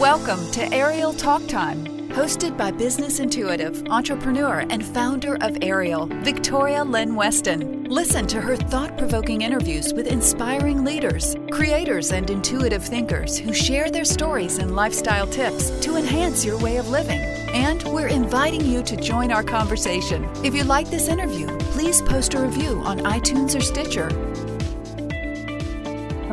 Welcome to AYRIAL Talk Time, hosted by business intuitive, entrepreneur, and founder of AYRIAL, Victoria Lynn Weston. Listen to her thought provoking interviews with inspiring leaders, creators, and intuitive thinkers who share their stories and lifestyle tips to enhance your way of living. And we're inviting you to join our conversation. If you like this interview, please post a review on iTunes or Stitcher.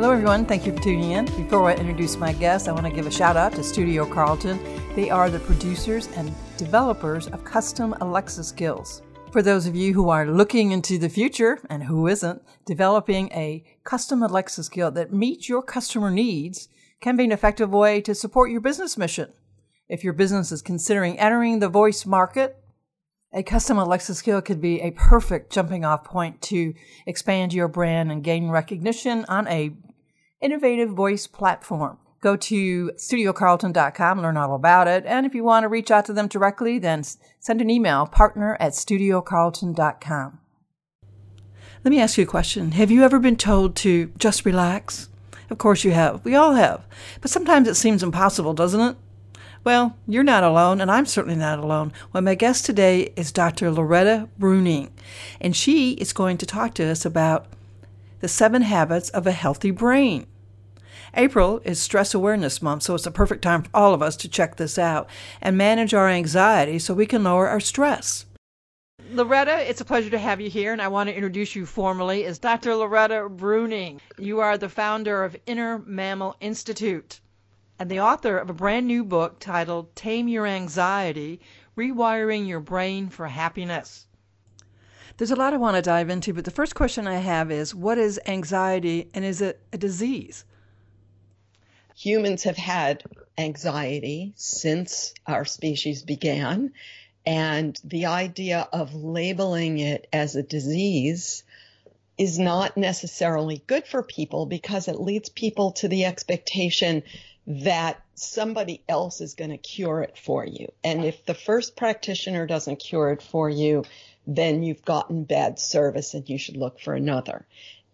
Hello, everyone. Thank you for tuning in. Before I introduce my guest, I want to give a shout out to Studio Carlton. They are the producers and developers of custom Alexa skills. For those of you who are looking into the future, and who isn't, developing a custom Alexa skill that meets your customer needs can be an effective way to support your business mission. If your business is considering entering the voice market, a custom Alexa skill could be a perfect jumping off point to expand your brand and gain recognition on a innovative voice platform. Go to studiocarlton.com, learn all about it. And if you want to reach out to them directly, then send an email, partner at studiocarlton.com. Let me ask you a question. Have you ever been told to just relax? Of course you have. We all have. But sometimes it seems impossible, doesn't it? Well, you're not alone, and I'm certainly not alone. Well, my guest today is Dr. Loretta Breuning, and she is going to talk to us about the seven habits of a healthy brain. April is Stress Awareness Month, so it's a perfect time for all of us to check this out and manage our anxiety so we can lower our stress. Loretta, it's a pleasure to have you here, and I want to introduce you formally as Dr. Loretta Breuning. You are the founder of Inner Mammal Institute and the author of a brand new book titled Tame Your Anxiety Rewiring Your Brain for Happiness. There's a lot I want to dive into, but the first question I have is what is anxiety and is it a disease? Humans have had anxiety since our species began, and the idea of labeling it as a disease is not necessarily good for people because it leads people to the expectation that somebody else is going to cure it for you. And if the first practitioner doesn't cure it for you, then you've gotten bad service and you should look for another.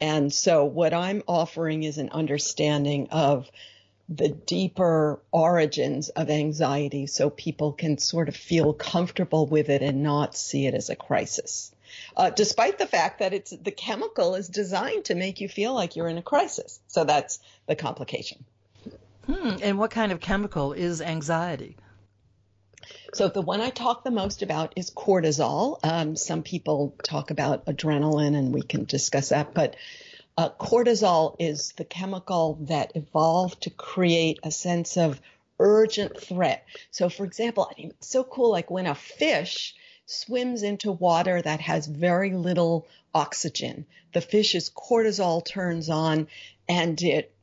And so what I'm offering is an understanding of the deeper origins of anxiety so people can sort of feel comfortable with it and not see it as a crisis. Uh, despite the fact that it's the chemical is designed to make you feel like you're in a crisis. So that's the complication. Hmm. And what kind of chemical is anxiety? So the one I talk the most about is cortisol. Um, some people talk about adrenaline, and we can discuss that. But uh, cortisol is the chemical that evolved to create a sense of urgent threat. So, for example, I mean, it's so cool. Like when a fish swims into water that has very little oxygen, the fish's cortisol turns on, and it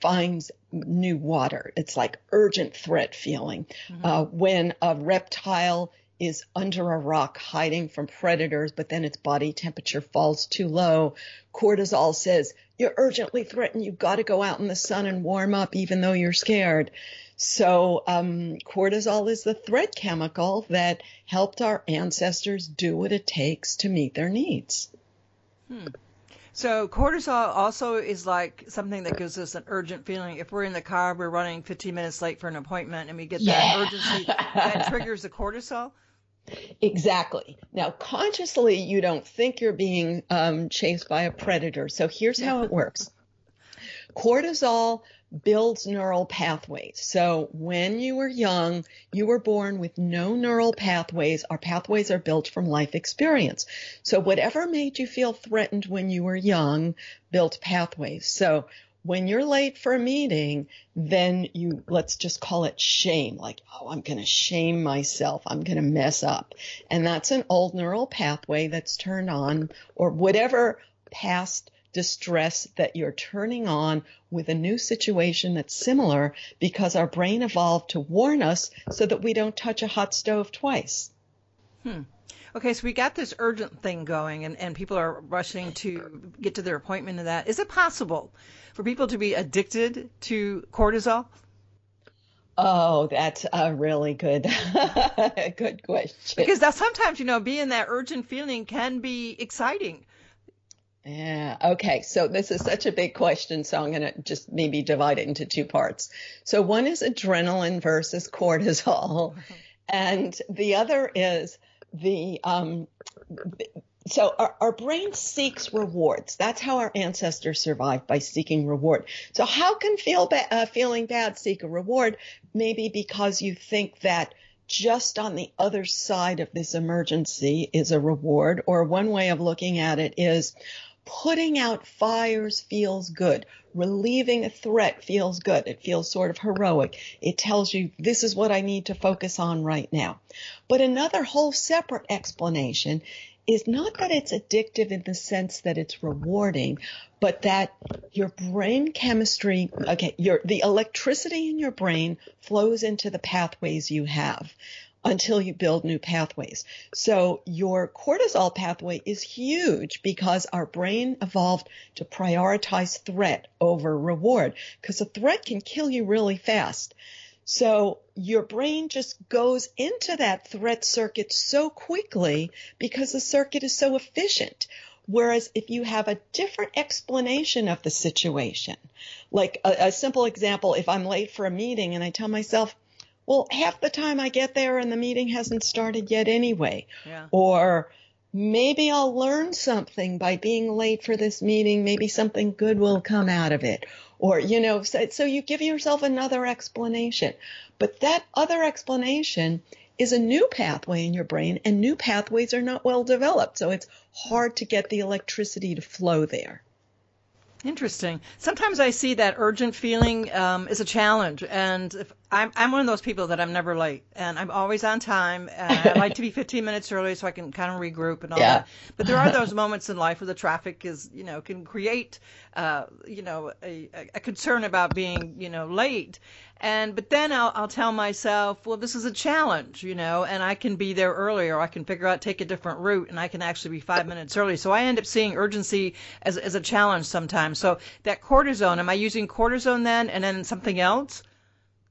finds new water. It's like urgent threat feeling. Mm-hmm. Uh, when a reptile is under a rock hiding from predators, but then its body temperature falls too low, cortisol says, You're urgently threatened. You've got to go out in the sun and warm up, even though you're scared. So, um, cortisol is the threat chemical that helped our ancestors do what it takes to meet their needs. Hmm. So cortisol also is like something that gives us an urgent feeling. If we're in the car, we're running 15 minutes late for an appointment, and we get yeah. that urgency, that triggers the cortisol. Exactly. Now, consciously, you don't think you're being um, chased by a predator. So here's how it works. Cortisol builds neural pathways. So when you were young, you were born with no neural pathways. Our pathways are built from life experience. So whatever made you feel threatened when you were young built pathways. So when you're late for a meeting, then you, let's just call it shame. Like, oh, I'm going to shame myself. I'm going to mess up. And that's an old neural pathway that's turned on or whatever past distress that you're turning on with a new situation that's similar because our brain evolved to warn us so that we don't touch a hot stove twice. Hmm. Okay, so we got this urgent thing going, and, and people are rushing to get to their appointment and that. Is it possible for people to be addicted to cortisol? Oh, that's a really good, good question. Because that sometimes, you know, being that urgent feeling can be exciting. Yeah. Okay. So this is such a big question. So I'm going to just maybe divide it into two parts. So one is adrenaline versus cortisol. And the other is the, um, so our, our brain seeks rewards. That's how our ancestors survived by seeking reward. So how can feel ba- uh, feeling bad seek a reward? Maybe because you think that just on the other side of this emergency is a reward, or one way of looking at it is, putting out fires feels good. Relieving a threat feels good. It feels sort of heroic. It tells you this is what I need to focus on right now. But another whole separate explanation is not that it's addictive in the sense that it's rewarding, but that your brain chemistry, okay, your, the electricity in your brain flows into the pathways you have until you build new pathways. So your cortisol pathway is huge because our brain evolved to prioritize threat over reward because a threat can kill you really fast. So your brain just goes into that threat circuit so quickly because the circuit is so efficient. Whereas if you have a different explanation of the situation, like a, a simple example, if I'm late for a meeting and I tell myself, well, half the time I get there and the meeting hasn't started yet anyway. Yeah. Or maybe I'll learn something by being late for this meeting. Maybe something good will come out of it. Or, you know, so, so you give yourself another explanation. But that other explanation is a new pathway in your brain and new pathways are not well developed. So it's hard to get the electricity to flow there. Interesting. Sometimes I see that urgent feeling um, is a challenge, and if I'm I'm one of those people that I'm never late, and I'm always on time. And I like to be 15 minutes early so I can kind of regroup and all yeah. that. But there are those moments in life where the traffic is, you know, can create, uh, you know, a, a concern about being, you know, late. And but then I'll I'll tell myself, well, this is a challenge, you know, and I can be there earlier. I can figure out take a different route, and I can actually be five minutes early. So I end up seeing urgency as as a challenge sometimes. So that cortisone, am I using cortisone then, and then something else?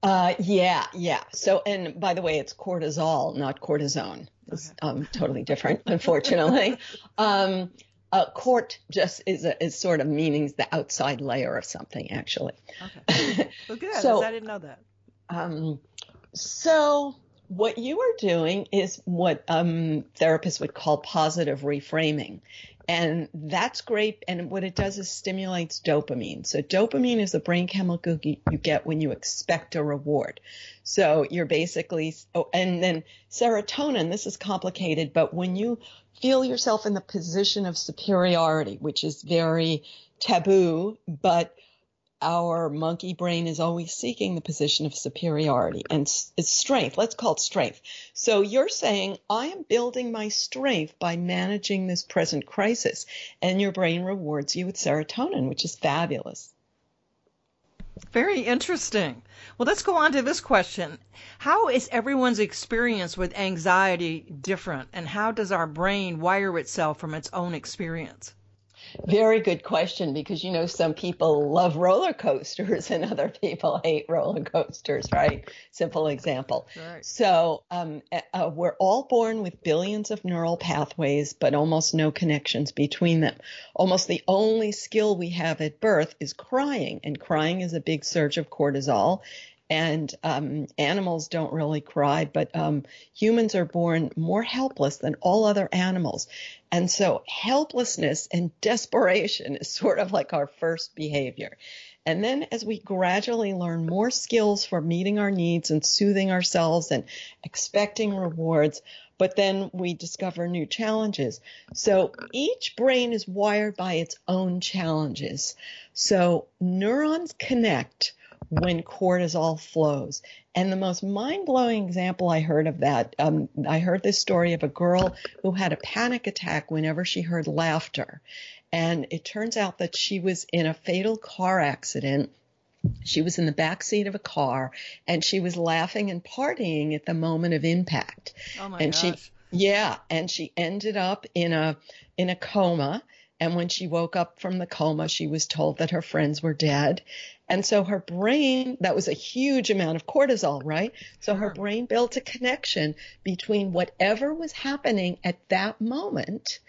Uh, yeah, yeah. So, and by the way, it's cortisol, not cortisone. It's okay. um, totally different, unfortunately. um, uh, court just is a, is sort of meaning the outside layer of something, actually. Okay. Well, good. so, I didn't know that. Um, so what you are doing is what um, therapists would call positive reframing. And that's great. And what it does is stimulates dopamine. So dopamine is the brain chemical you get when you expect a reward. So you're basically, oh, and then serotonin, this is complicated, but when you feel yourself in the position of superiority, which is very taboo, but our monkey brain is always seeking the position of superiority and strength. Let's call it strength. So you're saying, I am building my strength by managing this present crisis. And your brain rewards you with serotonin, which is fabulous. Very interesting. Well, let's go on to this question. How is everyone's experience with anxiety different, and how does our brain wire itself from its own experience? Very good question because you know some people love roller coasters and other people hate roller coasters, right? Simple example. Right. So um, uh, we're all born with billions of neural pathways, but almost no connections between them. Almost the only skill we have at birth is crying, and crying is a big surge of cortisol and um, animals don't really cry, but um, humans are born more helpless than all other animals. And so helplessness and desperation is sort of like our first behavior. And then as we gradually learn more skills for meeting our needs and soothing ourselves and expecting rewards, but then we discover new challenges. So each brain is wired by its own challenges. So neurons connect when cortisol flows. And the most mind blowing example I heard of that, um, I heard this story of a girl who had a panic attack whenever she heard laughter. And it turns out that she was in a fatal car accident. She was in the back seat of a car and she was laughing and partying at the moment of impact. Oh my and gosh. she yeah, and she ended up in a in a coma and when she woke up from the coma, she was told that her friends were dead. And so her brain, that was a huge amount of cortisol, right? So her brain built a connection between whatever was happening at that moment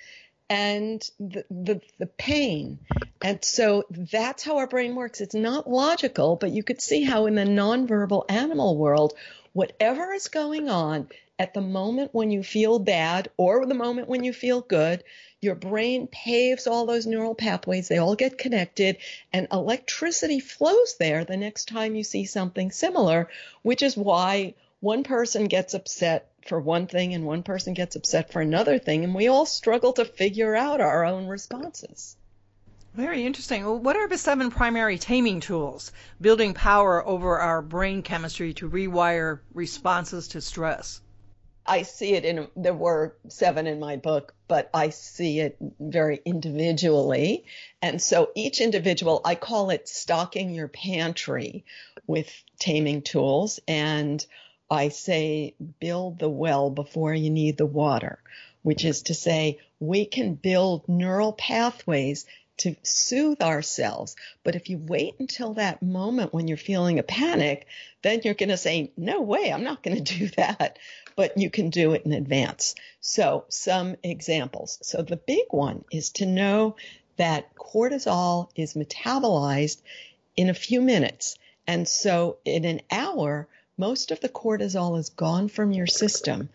and the, the, the pain. And so that's how our brain works. It's not logical, but you could see how in the nonverbal animal world, whatever is going on at the moment when you feel bad or the moment when you feel good, your brain paves all those neural pathways. They all get connected and electricity flows there the next time you see something similar, which is why one person gets upset for one thing and one person gets upset for another thing, and we all struggle to figure out our own responses. Very interesting. Well, what are the seven primary taming tools, building power over our brain chemistry to rewire responses to stress? I see it in, there were seven in my book, but I see it very individually. And so each individual, I call it stocking your pantry with taming tools. And I say build the well before you need the water, which is to say we can build neural pathways to soothe ourselves. But if you wait until that moment when you're feeling a panic, then you're going to say, no way, I'm not going to do that. But you can do it in advance. So some examples. So the big one is to know that cortisol is metabolized in a few minutes. And so in an hour, most of the cortisol is gone from your system.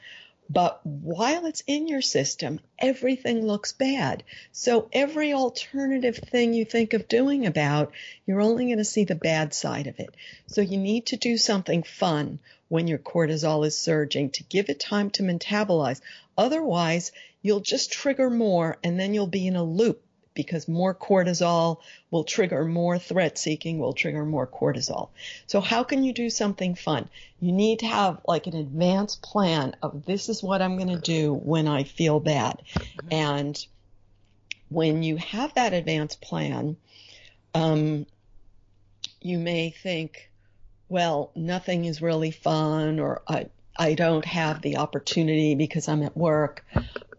But while it's in your system, everything looks bad. So every alternative thing you think of doing about, you're only going to see the bad side of it. So you need to do something fun when your cortisol is surging to give it time to metabolize. Otherwise, you'll just trigger more and then you'll be in a loop because more cortisol will trigger more threat seeking, will trigger more cortisol. So how can you do something fun? You need to have like an advanced plan of this is what I'm going to do when I feel bad. And when you have that advanced plan, um, you may think, well, nothing is really fun or I, I don't have the opportunity because I'm at work.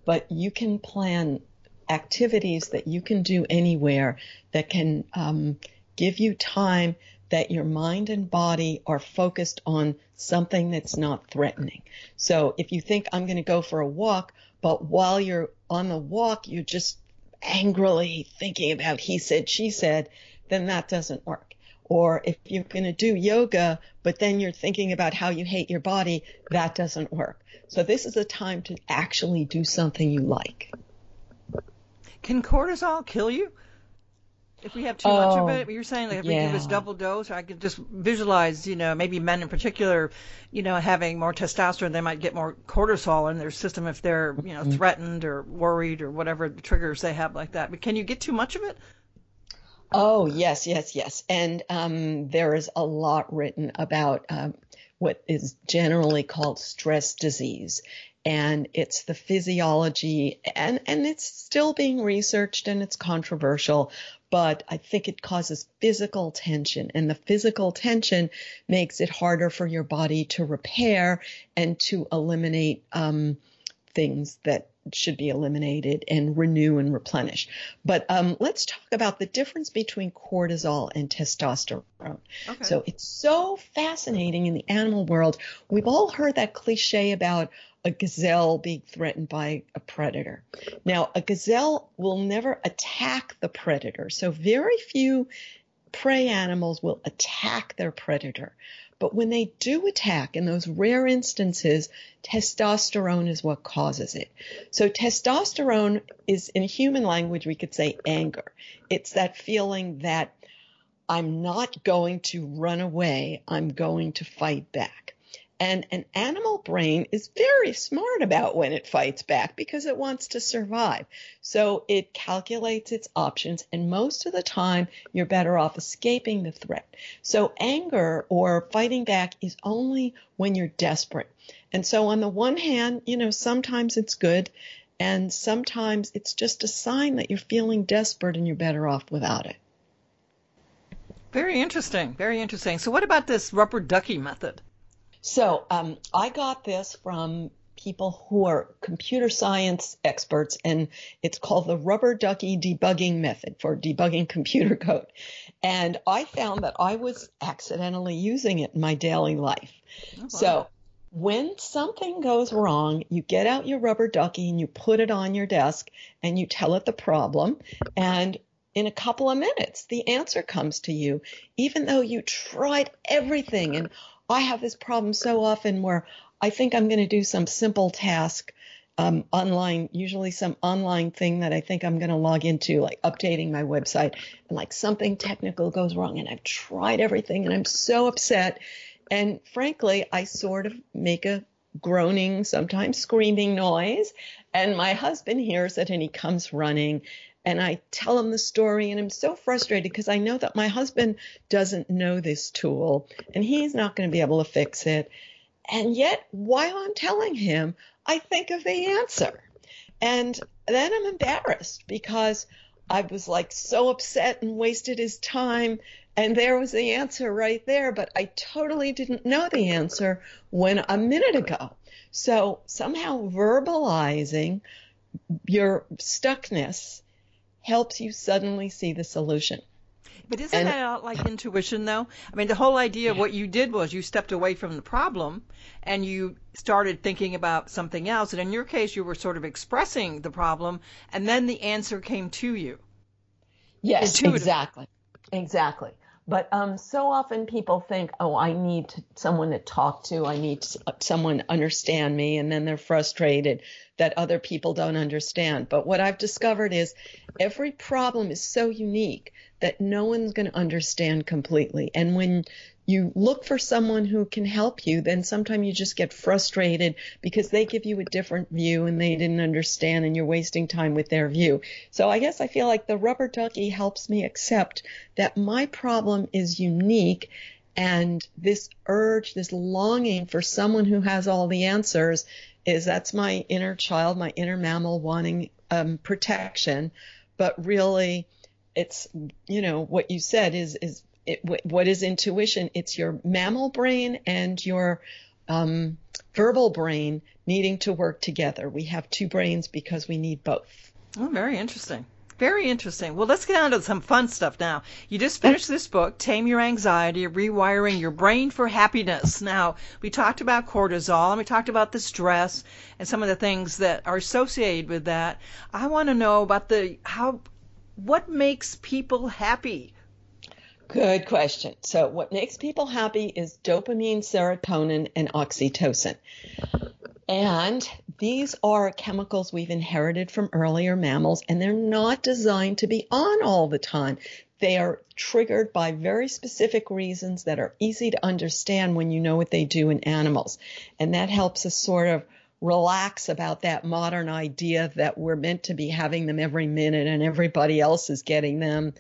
But you can plan activities that you can do anywhere that can um, give you time that your mind and body are focused on something that's not threatening. So if you think I'm going to go for a walk, but while you're on the walk, you're just angrily thinking about he said, she said, then that doesn't work. Or if you're going to do yoga, but then you're thinking about how you hate your body, that doesn't work. So this is a time to actually do something you like. Can cortisol kill you? If we have too oh, much of it, you're saying like if yeah. we give this double dose, I could just visualize, you know, maybe men in particular, you know, having more testosterone, they might get more cortisol in their system if they're, you know, mm-hmm. threatened or worried or whatever the triggers they have like that. But can you get too much of it? Oh yes, yes, yes. And um, there is a lot written about um, what is generally called stress disease, and it's the physiology and, and it's still being researched and it's controversial, but I think it causes physical tension and the physical tension makes it harder for your body to repair and to eliminate, um, things that should be eliminated and renew and replenish. But um, let's talk about the difference between cortisol and testosterone. Okay. So it's so fascinating in the animal world. We've all heard that cliche about a gazelle being threatened by a predator. Now, a gazelle will never attack the predator. So very few prey animals will attack their predator. But when they do attack, in those rare instances, testosterone is what causes it. So testosterone is, in human language, we could say anger. It's that feeling that I'm not going to run away. I'm going to fight back. And an animal brain is very smart about when it fights back because it wants to survive. So it calculates its options, and most of the time, you're better off escaping the threat. So anger or fighting back is only when you're desperate. And so, on the one hand, you know, sometimes it's good, and sometimes it's just a sign that you're feeling desperate and you're better off without it. Very interesting. Very interesting. So, what about this rubber ducky method? So um, I got this from people who are computer science experts, and it's called the rubber ducky debugging method for debugging computer code. And I found that I was accidentally using it in my daily life. Oh. So when something goes wrong, you get out your rubber ducky and you put it on your desk and you tell it the problem. And in a couple of minutes, the answer comes to you, even though you tried everything. And I have this problem so often where I think I'm going to do some simple task um, online, usually some online thing that I think I'm going to log into, like updating my website, and like something technical goes wrong, and I've tried everything, and I'm so upset. And frankly, I sort of make a groaning, sometimes screaming noise, and my husband hears it, and he comes running. And I tell him the story, and I'm so frustrated because I know that my husband doesn't know this tool and he's not going to be able to fix it. And yet, while I'm telling him, I think of the answer. And then I'm embarrassed because I was like so upset and wasted his time. And there was the answer right there, but I totally didn't know the answer when a minute ago. So somehow verbalizing your stuckness helps you suddenly see the solution. But isn't and, that like intuition, though? I mean, the whole idea of what you did was you stepped away from the problem and you started thinking about something else. And in your case, you were sort of expressing the problem, and then the answer came to you. Yes, exactly. Exactly. But um, so often people think, oh, I need someone to talk to. I need someone to understand me. And then they're frustrated that other people don't understand. But what I've discovered is every problem is so unique that no one's going to understand completely. And when you look for someone who can help you, then sometimes you just get frustrated because they give you a different view and they didn't understand and you're wasting time with their view. So I guess I feel like the rubber ducky helps me accept that my problem is unique and this urge, this longing for someone who has all the answers is that's my inner child, my inner mammal wanting um, protection. But really, it's you know what you said is is it, what is intuition? It's your mammal brain and your um, verbal brain needing to work together. We have two brains because we need both. Oh, very interesting. Very interesting. Well, let's get on to some fun stuff now. You just finished this book, Tame Your Anxiety, Rewiring Your Brain for Happiness. Now, we talked about cortisol and we talked about the stress and some of the things that are associated with that. I want to know about the how what makes people happy? Good question. So, what makes people happy is dopamine, serotonin, and oxytocin. And these are chemicals we've inherited from earlier mammals, and they're not designed to be on all the time. They are triggered by very specific reasons that are easy to understand when you know what they do in animals. And that helps us sort of relax about that modern idea that we're meant to be having them every minute and everybody else is getting them.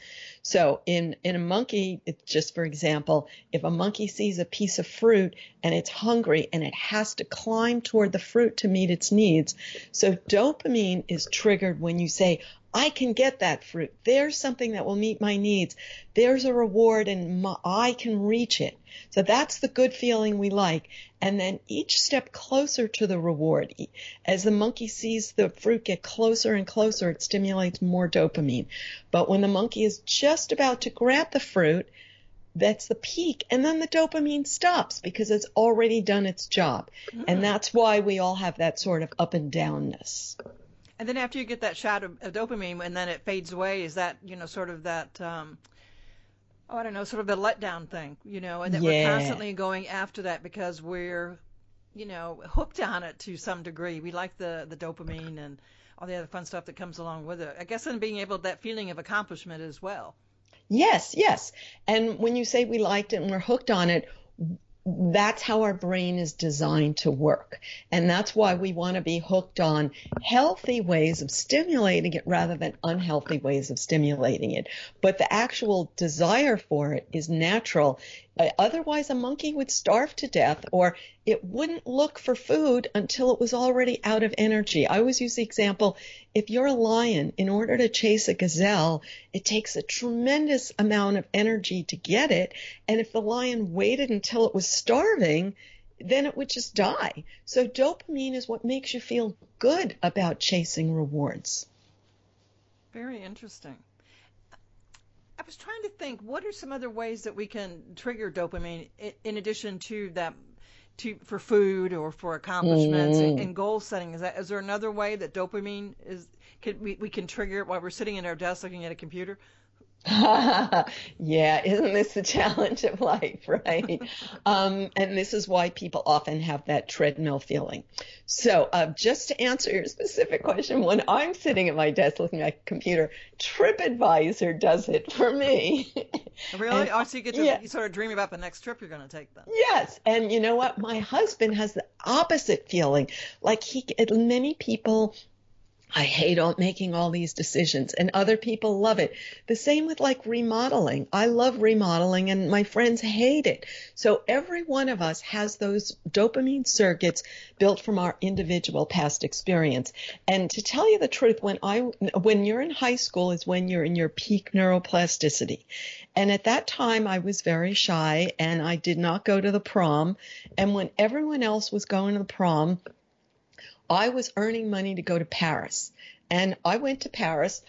So in, in a monkey, just for example, if a monkey sees a piece of fruit and it's hungry and it has to climb toward the fruit to meet its needs. So dopamine is triggered when you say, I can get that fruit. There's something that will meet my needs. There's a reward and my, I can reach it. So that's the good feeling we like. And then each step closer to the reward, as the monkey sees the fruit get closer and closer, it stimulates more dopamine. But when the monkey is just about to grab the fruit, that's the peak. And then the dopamine stops because it's already done its job. Mm. And that's why we all have that sort of up and downness. And then after you get that shot of, of dopamine and then it fades away, is that, you know, sort of that, um, oh, I don't know, sort of a letdown thing, you know, and that yeah. we're constantly going after that because we're, you know, hooked on it to some degree. We like the, the dopamine and all the other fun stuff that comes along with it. I guess and being able that feeling of accomplishment as well. Yes, yes. And when you say we liked it and we're hooked on it, that's how our brain is designed to work. And that's why we want to be hooked on healthy ways of stimulating it rather than unhealthy ways of stimulating it. But the actual desire for it is natural. Uh, otherwise, a monkey would starve to death or it wouldn't look for food until it was already out of energy. I always use the example if you're a lion, in order to chase a gazelle, it takes a tremendous amount of energy to get it. And if the lion waited until it was starving, then it would just die. So dopamine is what makes you feel good about chasing rewards. Very interesting. I was trying to think, what are some other ways that we can trigger dopamine in addition to that to for food or for accomplishments mm. and, and, goal setting. Is that is there another way that dopamine is can we, we can trigger it while we're sitting at our desk looking at a computer? yeah, isn't this the challenge of life, right? um, and this is why people often have that treadmill feeling. So, uh, just to answer your specific question, when I'm sitting at my desk looking at a computer, TripAdvisor does it for me. really? and, oh, so you get to yeah. you sort of dream about the next trip you're going to take then. Yes, and you know what? My husband has the opposite feeling. Like he, many people I hate all, making all these decisions and other people love it. The same with like remodeling. I love remodeling and my friends hate it. So every one of us has those dopamine circuits built from our individual past experience. And to tell you the truth, when I, when you're in high school is when you're in your peak neuroplasticity. And at that time I was very shy and I did not go to the prom. And when everyone else was going to the prom, I was earning money to go to Paris. And I went to Paris.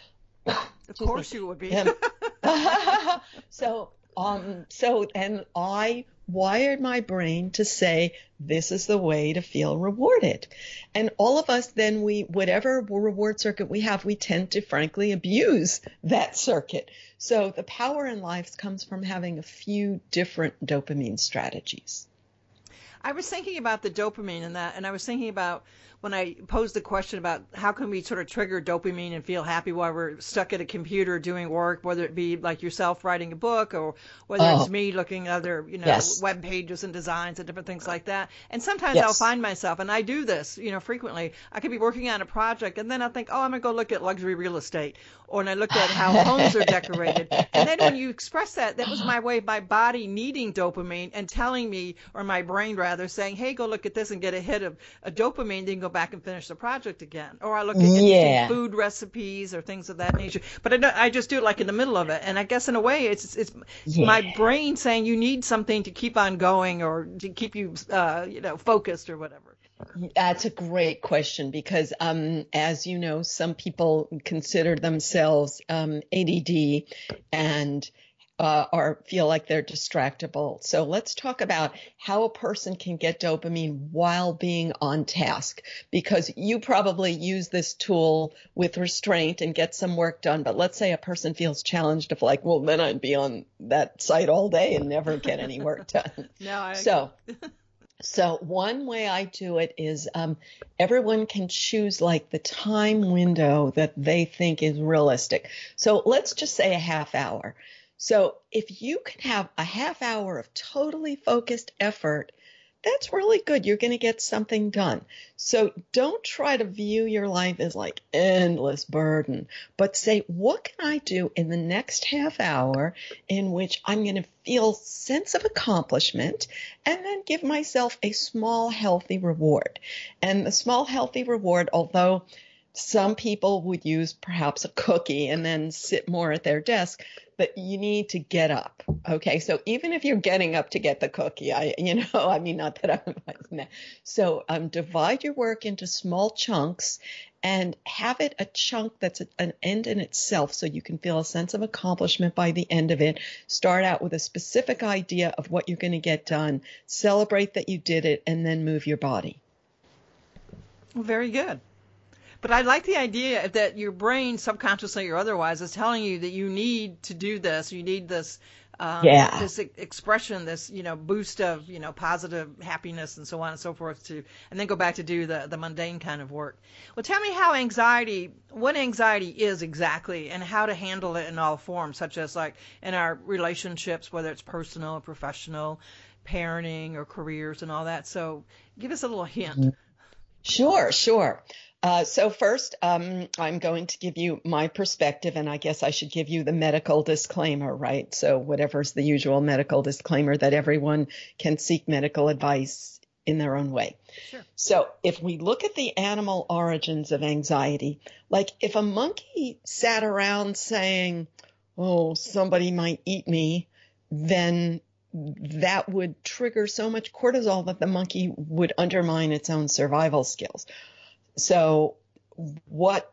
Of course you would be. so, um, so, and I wired my brain to say, this is the way to feel rewarded. And all of us then we, whatever reward circuit we have, we tend to frankly abuse that circuit. So the power in life comes from having a few different dopamine strategies. I was thinking about the dopamine and that, and I was thinking about when I posed the question about how can we sort of trigger dopamine and feel happy while we're stuck at a computer doing work, whether it be like yourself writing a book or whether oh. it's me looking at other, you know, yes. web pages and designs and different things like that. And sometimes yes. I'll find myself, and I do this, you know, frequently. I could be working on a project, and then I think, oh, I'm gonna go look at luxury real estate, or and I look at how homes are decorated. And then when you express that, that was my way, my body needing dopamine and telling me, or my brain rather, saying, hey, go look at this and get a hit of a dopamine, then go back and finish the project again. Or I look at yeah. food recipes or things of that nature. But I, I just do it like in the middle of it. And I guess in a way, it's it's yeah. my brain saying you need something to keep on going or to keep you, uh, you know, focused or whatever. That's a great question because, um, as you know, some people consider themselves um, ADD and uh, or feel like they're distractible. So let's talk about how a person can get dopamine while being on task, because you probably use this tool with restraint and get some work done. But let's say a person feels challenged of like, well, then I'd be on that site all day and never get any work done. no, I so. So one way I do it is um, everyone can choose like the time window that they think is realistic. So let's just say a half hour. So if you can have a half hour of totally focused effort, that's really good. You're going to get something done. So don't try to view your life as like endless burden, but say, what can I do in the next half hour in which I'm going to feel sense of accomplishment and then give myself a small healthy reward. And the small healthy reward, although some people would use perhaps a cookie and then sit more at their desk but you need to get up. Okay. So even if you're getting up to get the cookie, I, you know, I mean, not that I'm, so um, divide your work into small chunks and have it a chunk that's an end in itself so you can feel a sense of accomplishment by the end of it. Start out with a specific idea of what you're going to get done, celebrate that you did it, and then move your body. Very good. But I like the idea that your brain, subconsciously or otherwise, is telling you that you need to do this. You need this. Um, yeah. This expression, this you know boost of you know positive happiness and so on and so forth to, and then go back to do the the mundane kind of work. Well, tell me how anxiety, what anxiety is exactly, and how to handle it in all forms, such as like in our relationships, whether it's personal or professional, parenting or careers and all that. So, give us a little hint. Sure, sure. Uh, so first, um, I'm going to give you my perspective, and I guess I should give you the medical disclaimer, right? So whatever's the usual medical disclaimer that everyone can seek medical advice in their own way. Sure. So if we look at the animal origins of anxiety, like if a monkey sat around saying, "Oh, somebody might eat me," then that would trigger so much cortisol that the monkey would undermine its own survival skills. So what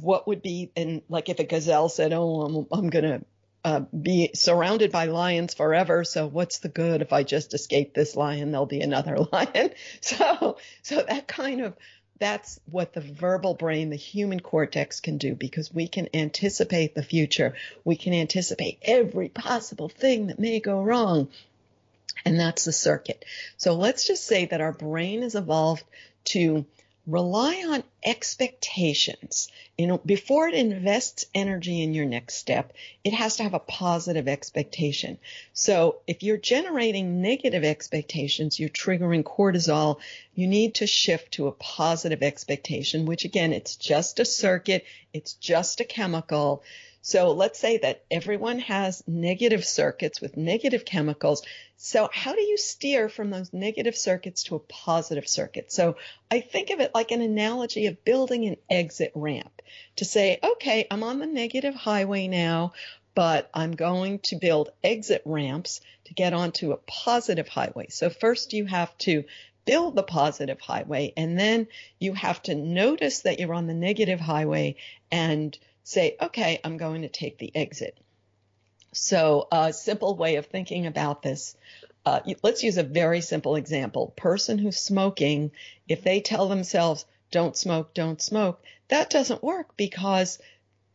what would be in like if a gazelle said, "Oh, I'm I'm gonna uh, be surrounded by lions forever. So what's the good if I just escape this lion? There'll be another lion. So, so that kind of, that's what the verbal brain, the human cortex can do because we can anticipate the future. We can anticipate every possible thing that may go wrong. And that's the circuit. So let's just say that our brain has evolved to rely on expectations. You know, before it invests energy in your next step, it has to have a positive expectation. So if you're generating negative expectations, you're triggering cortisol, you need to shift to a positive expectation, which again, it's just a circuit. It's just a chemical. So let's say that everyone has negative circuits with negative chemicals. So how do you steer from those negative circuits to a positive circuit? So I think of it like an analogy of building an exit ramp to say, okay, I'm on the negative highway now, but I'm going to build exit ramps to get onto a positive highway. So first you have to build the positive highway and then you have to notice that you're on the negative highway and say, okay, I'm going to take the exit. So a simple way of thinking about this, uh, let's use a very simple example. Person who's smoking, if they tell themselves, don't smoke, don't smoke, that doesn't work because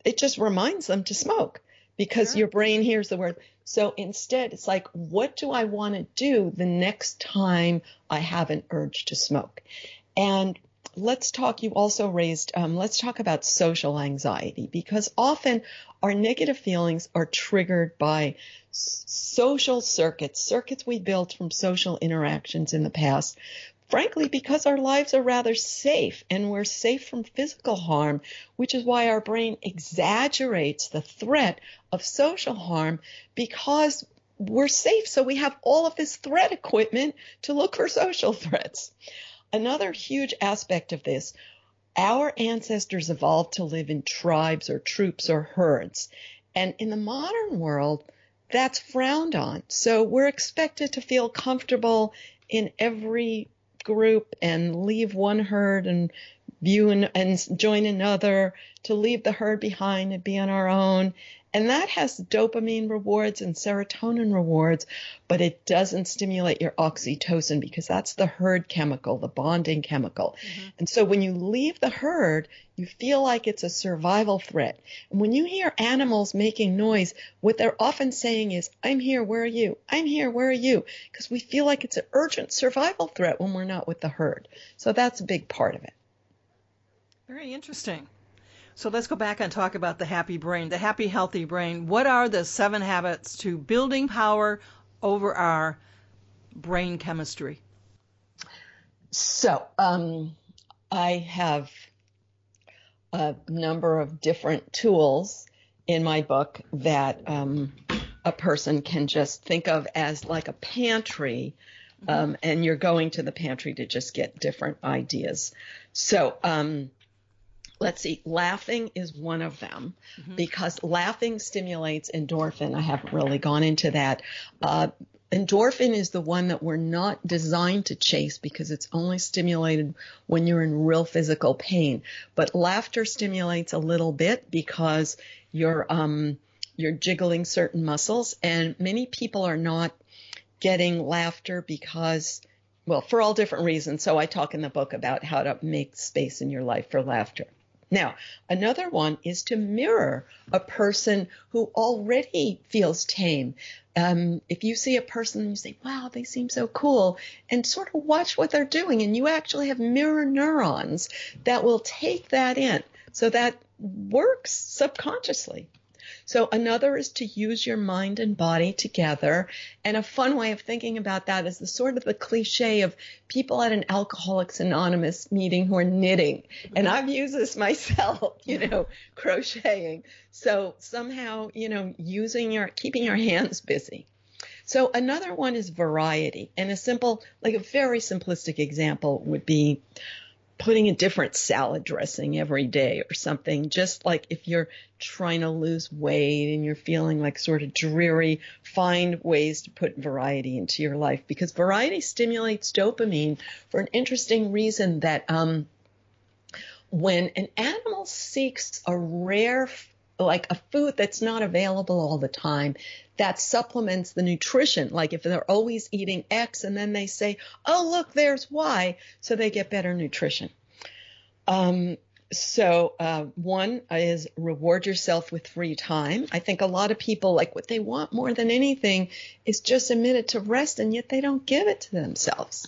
it just reminds them to smoke because sure. your brain hears the word. So instead, it's like, what do I want to do the next time I have an urge to smoke? And let's talk, you also raised, um, let's talk about social anxiety because often our negative feelings are triggered by social circuits, circuits we built from social interactions in the past. Frankly, because our lives are rather safe and we're safe from physical harm, which is why our brain exaggerates the threat of social harm because we're safe. So we have all of this threat equipment to look for social threats. Another huge aspect of this, our ancestors evolved to live in tribes or troops or herds. And in the modern world, that's frowned on. So we're expected to feel comfortable in every group and leave one herd and view and, and join another, to leave the herd behind and be on our own. And that has dopamine rewards and serotonin rewards, but it doesn't stimulate your oxytocin because that's the herd chemical, the bonding chemical. Mm-hmm. And so when you leave the herd, you feel like it's a survival threat. And when you hear animals making noise, what they're often saying is, I'm here, where are you? I'm here, where are you? Because we feel like it's an urgent survival threat when we're not with the herd. So that's a big part of it. Very interesting. So let's go back and talk about the happy brain, the happy, healthy brain. What are the seven habits to building power over our brain chemistry? So, um, I have a number of different tools in my book that um, a person can just think of as like a pantry. Mm-hmm. Um, and you're going to the pantry to just get different ideas. So, um, let's see, laughing is one of them mm-hmm. because laughing stimulates endorphin. I haven't really gone into that. Uh, endorphin is the one that we're not designed to chase because it's only stimulated when you're in real physical pain. But laughter stimulates a little bit because you're um, you're jiggling certain muscles, and many people are not getting laughter because well, for all different reasons. So I talk in the book about how to make space in your life for laughter. Now, another one is to mirror a person who already feels tame. Um, if you see a person and you say, wow, they seem so cool, and sort of watch what they're doing, and you actually have mirror neurons that will take that in. So that works subconsciously. So another is to use your mind and body together. And a fun way of thinking about that is the sort of the cliche of people at an Alcoholics Anonymous meeting who are knitting. And I've used this myself, you know, crocheting. So somehow, you know, using your, keeping your hands busy. So another one is variety. And a simple, like a very simplistic example would be, putting a different salad dressing every day or something. Just like if you're trying to lose weight and you're feeling like sort of dreary, find ways to put variety into your life because variety stimulates dopamine for an interesting reason that um, when an animal seeks a rare like a food that's not available all the time that supplements the nutrition. Like if they're always eating X and then they say, oh, look, there's Y, so they get better nutrition. Um, so uh, one is reward yourself with free time. I think a lot of people like what they want more than anything is just a minute to rest, and yet they don't give it to themselves.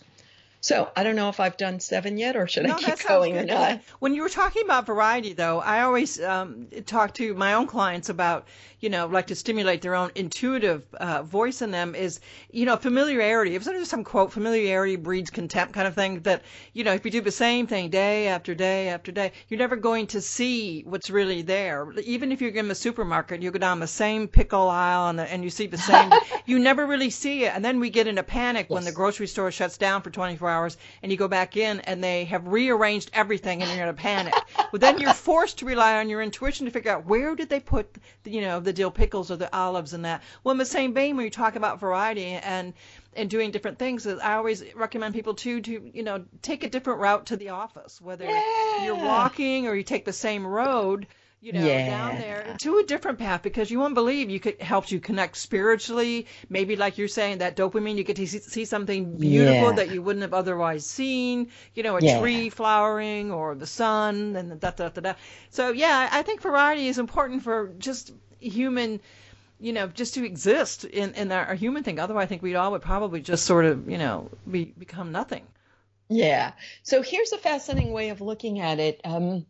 So I don't know if I've done seven yet, or should no, I keep going or not. When you were talking about variety, though, I always um, talk to my own clients about, you know, like to stimulate their own intuitive uh, voice in them is, you know, familiarity. If there's some quote, familiarity breeds contempt kind of thing. That you know, if you do the same thing day after day after day, you're never going to see what's really there. Even if you're in the supermarket, you go down the same pickle aisle and, the, and you see the same, you never really see it. And then we get in a panic yes. when the grocery store shuts down for 24 hours and you go back in and they have rearranged everything and you're in a panic. well, then you're forced to rely on your intuition to figure out where did they put, the, you know, the dill pickles or the olives and that. Well, in the same vein, when you talk about variety and and doing different things, I always recommend people to to you know take a different route to the office, whether yeah. you're walking or you take the same road you know, yeah. down there to a different path because you won't believe you could helps you connect spiritually. Maybe like you're saying that dopamine, you get to see, see something beautiful yeah. that you wouldn't have otherwise seen. You know, a yeah. tree flowering or the sun and da da da da. So yeah, I think variety is important for just human. You know, just to exist in in our, our human thing. Otherwise, I think we'd all would probably just sort of, you know, be become nothing. Yeah. So here's a fascinating way of looking at it. Um,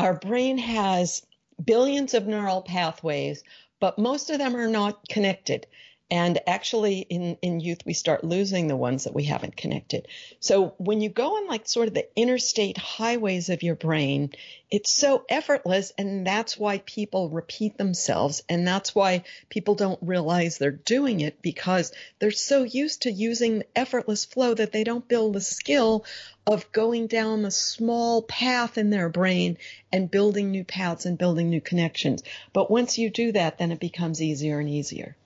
our brain has billions of neural pathways, but most of them are not connected. And actually, in, in youth, we start losing the ones that we haven't connected. So when you go on like sort of the interstate highways of your brain, it's so effortless. And that's why people repeat themselves. And that's why people don't realize they're doing it because they're so used to using effortless flow that they don't build the skill of going down the small path in their brain and building new paths and building new connections. But once you do that, then it becomes easier and easier.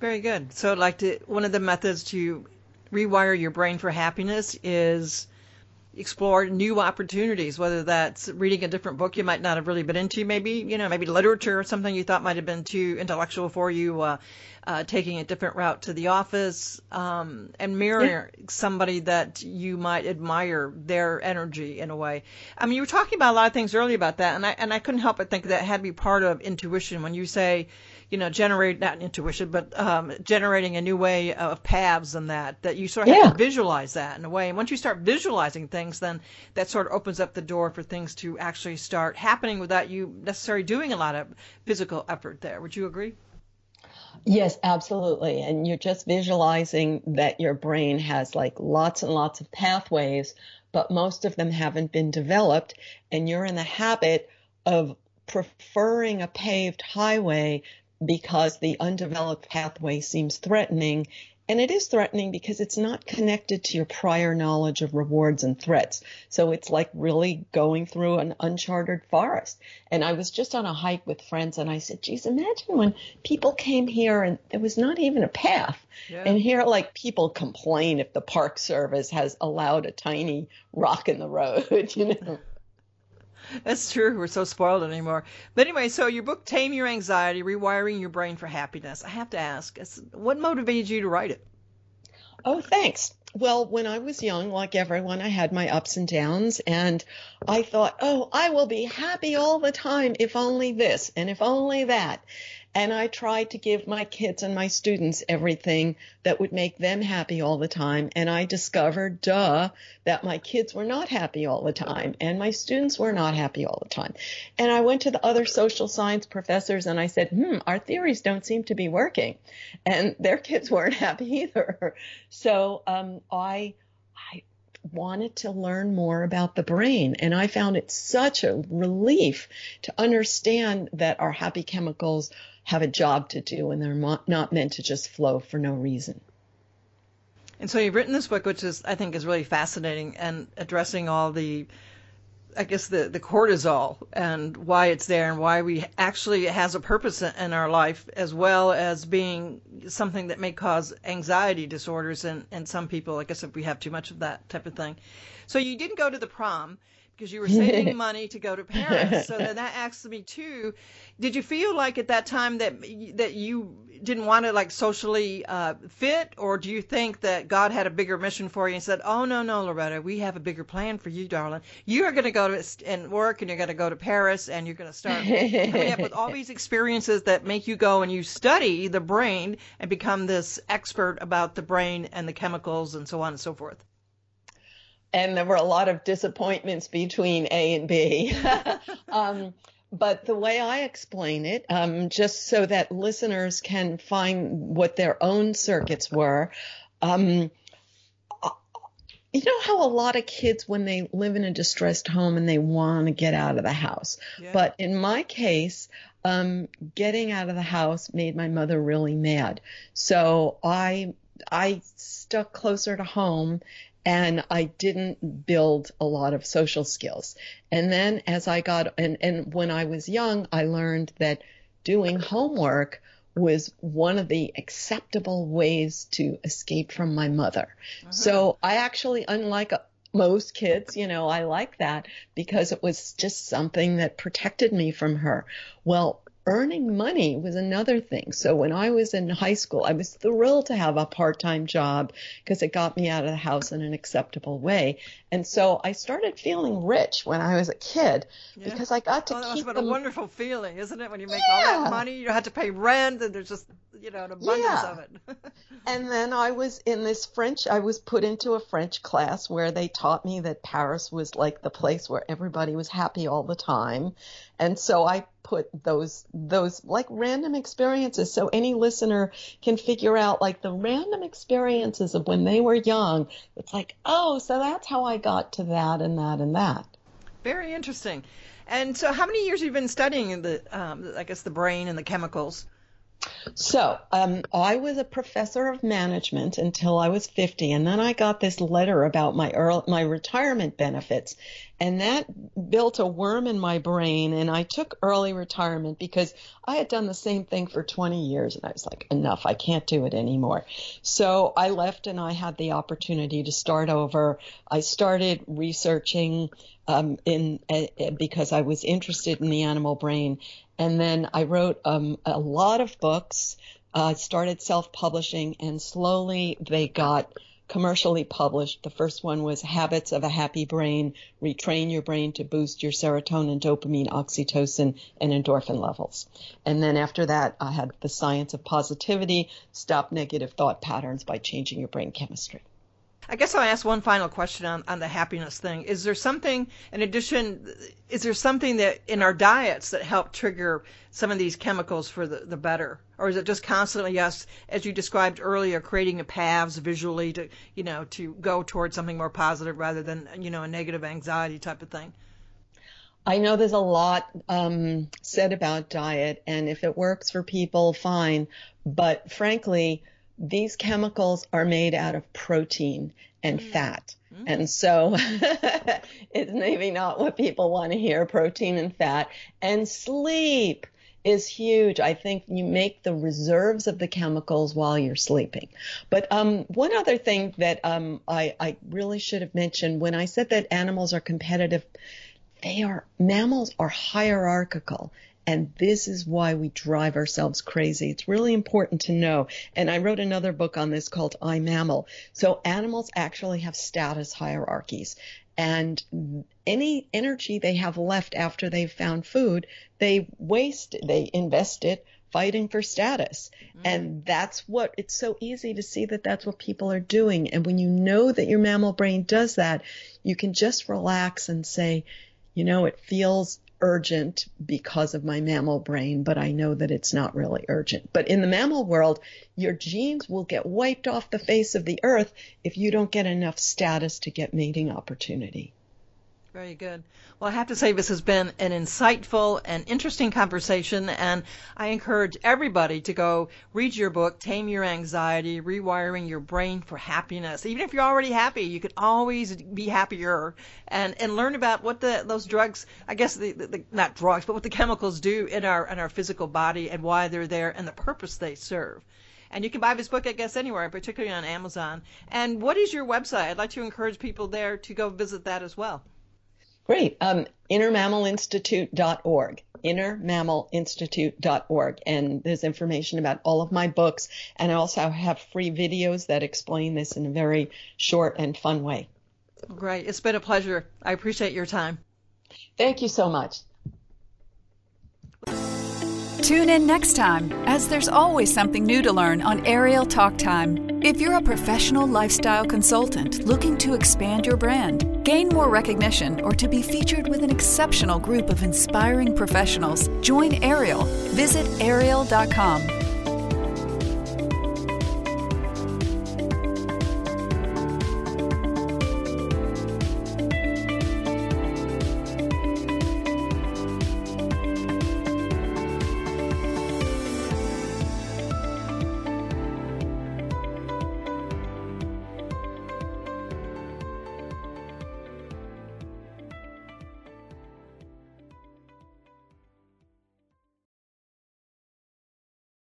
Very good. So, like to, one of the methods to rewire your brain for happiness is explore new opportunities, whether that's reading a different book you might not have really been into, maybe, you know, maybe literature or something you thought might have been too intellectual for you, uh, uh, taking a different route to the office, um, and mirroring yeah. somebody that you might admire their energy in a way. I mean, you were talking about a lot of things earlier about that, and I, and I couldn't help but think that had to be part of intuition when you say, you know, generate not intuition, but um, generating a new way of paths and that that you sort of yeah. have to visualize that in a way. And once you start visualizing things, then that sort of opens up the door for things to actually start happening without you necessarily doing a lot of physical effort. There, would you agree? Yes, absolutely. And you're just visualizing that your brain has like lots and lots of pathways, but most of them haven't been developed. And you're in the habit of preferring a paved highway because the undeveloped pathway seems threatening. And it is threatening because it's not connected to your prior knowledge of rewards and threats. So it's like really going through an uncharted forest. And I was just on a hike with friends and I said, geez, imagine when people came here and there was not even a path. Yeah. And here, like people complain if the park service has allowed a tiny rock in the road, you know. That's true. We're so spoiled anymore. But anyway, so your book, Tame Your Anxiety Rewiring Your Brain for Happiness. I have to ask, what motivated you to write it? Oh, thanks. Well, when I was young, like everyone, I had my ups and downs, and I thought, oh, I will be happy all the time if only this and if only that. And I tried to give my kids and my students everything that would make them happy all the time. And I discovered, duh, that my kids were not happy all the time and my students were not happy all the time. And I went to the other social science professors and I said, hmm, our theories don't seem to be working. And their kids weren't happy either. So um, I, I wanted to learn more about the brain. And I found it such a relief to understand that our happy chemicals have a job to do and they're not meant to just flow for no reason. And so you've written this book, which is I think is really fascinating and addressing all the, I guess the the cortisol and why it's there and why we actually it has a purpose in our life as well as being something that may cause anxiety disorders in in some people. I guess if we have too much of that type of thing. So you didn't go to the prom because you were saving money to go to Paris. So then that asks me too, did you feel like at that time that that you didn't want to like socially uh, fit, or do you think that God had a bigger mission for you and said, "Oh no, no, Loretta, we have a bigger plan for you, darling. You are going to go to and work, and you're going to go to Paris, and you're going to start coming up with all these experiences that make you go and you study the brain and become this expert about the brain and the chemicals and so on and so forth." And there were a lot of disappointments between A and B. um, but the way I explain it, um, just so that listeners can find what their own circuits were, um, you know how a lot of kids, when they live in a distressed home and they want to get out of the house. Yeah. But in my case, um, getting out of the house made my mother really mad. So I I stuck closer to home and I didn't build a lot of social skills. And then as I got, and, and when I was young, I learned that doing homework was one of the acceptable ways to escape from my mother. Uh-huh. So I actually, unlike most kids, you know, I like that because it was just something that protected me from her. Well, earning money was another thing. So when I was in high school, I was thrilled to have a part-time job because it got me out of the house in an acceptable way. And so I started feeling rich when I was a kid yeah. because I got to oh, keep them. a wonderful feeling, isn't it? When you make yeah. all that money, you don't have to pay rent, and there's just you know an abundance yeah. of it. and then I was in this French. I was put into a French class where they taught me that Paris was like the place where everybody was happy all the time, and so I put those those like random experiences. So any listener can figure out like the random experiences of when they were young. It's like oh so that's how i got to that and that and that. Very interesting. And so how many years have you been studying the um, i guess the brain and the chemicals so um, I was a professor of management until I was 50, and then I got this letter about my early, my retirement benefits, and that built a worm in my brain. And I took early retirement because I had done the same thing for 20 years, and I was like, enough, I can't do it anymore. So I left, and I had the opportunity to start over. I started researching um, in uh, because I was interested in the animal brain, and then I wrote um, a lot of books, uh, started self publishing, and slowly they got commercially published. The first one was Habits of a Happy Brain Retrain Your Brain to Boost Your Serotonin, Dopamine, Oxytocin, and Endorphin Levels. And then after that, I had The Science of Positivity Stop Negative Thought Patterns by Changing Your Brain Chemistry. I guess I'll ask one final question on, on the happiness thing. Is there something, in addition, is there something that in our diets that help trigger some of these chemicals for the, the better? Or is it just constantly, yes, as you described earlier, creating a paths visually to, you know, to go towards something more positive rather than, you know, a negative anxiety type of thing? I know there's a lot um, said about diet, and if it works for people, fine. But frankly, these chemicals are made out of protein and mm. fat. Mm. And so it's maybe not what people want to hear protein and fat. And sleep is huge. I think you make the reserves of the chemicals while you're sleeping. But um, one other thing that um, I, I really should have mentioned when I said that animals are competitive, they are mammals are hierarchical and this is why we drive ourselves crazy. It's really important to know. And I wrote another book on this called I Mammal. So animals actually have status hierarchies. And any energy they have left after they've found food, they waste, they invest it fighting for status. Mm. And that's what it's so easy to see that that's what people are doing. And when you know that your mammal brain does that, you can just relax and say, you know, it feels urgent because of my mammal brain, but I know that it's not really urgent. But in the mammal world, your genes will get wiped off the face of the earth if you don't get enough status to get mating opportunity. Very good. Well, I have to say this has been an insightful and interesting conversation, and I encourage everybody to go read your book, Tame Your Anxiety, Rewiring Your Brain for Happiness. Even if you're already happy, you can always be happier and, and learn about what the, those drugs, I guess, the, the, not drugs, but what the chemicals do in our, in our physical body and why they're there and the purpose they serve. And you can buy this book, I guess, anywhere, particularly on Amazon. And what is your website? I'd like to encourage people there to go visit that as well. Great. Um, innermammalinstitute.org innermammalinstitute.org and there's information about all of my books and I also have free videos that explain this in a very short and fun way. Great. It's been a pleasure. I appreciate your time. Thank you so much. Tune in next time, as there's always something new to learn on AYRIAL Talk Time. If you're a professional lifestyle consultant looking to expand your brand, gain more recognition, or to be featured with an exceptional group of inspiring professionals, join AYRIAL. Visit ayrial.com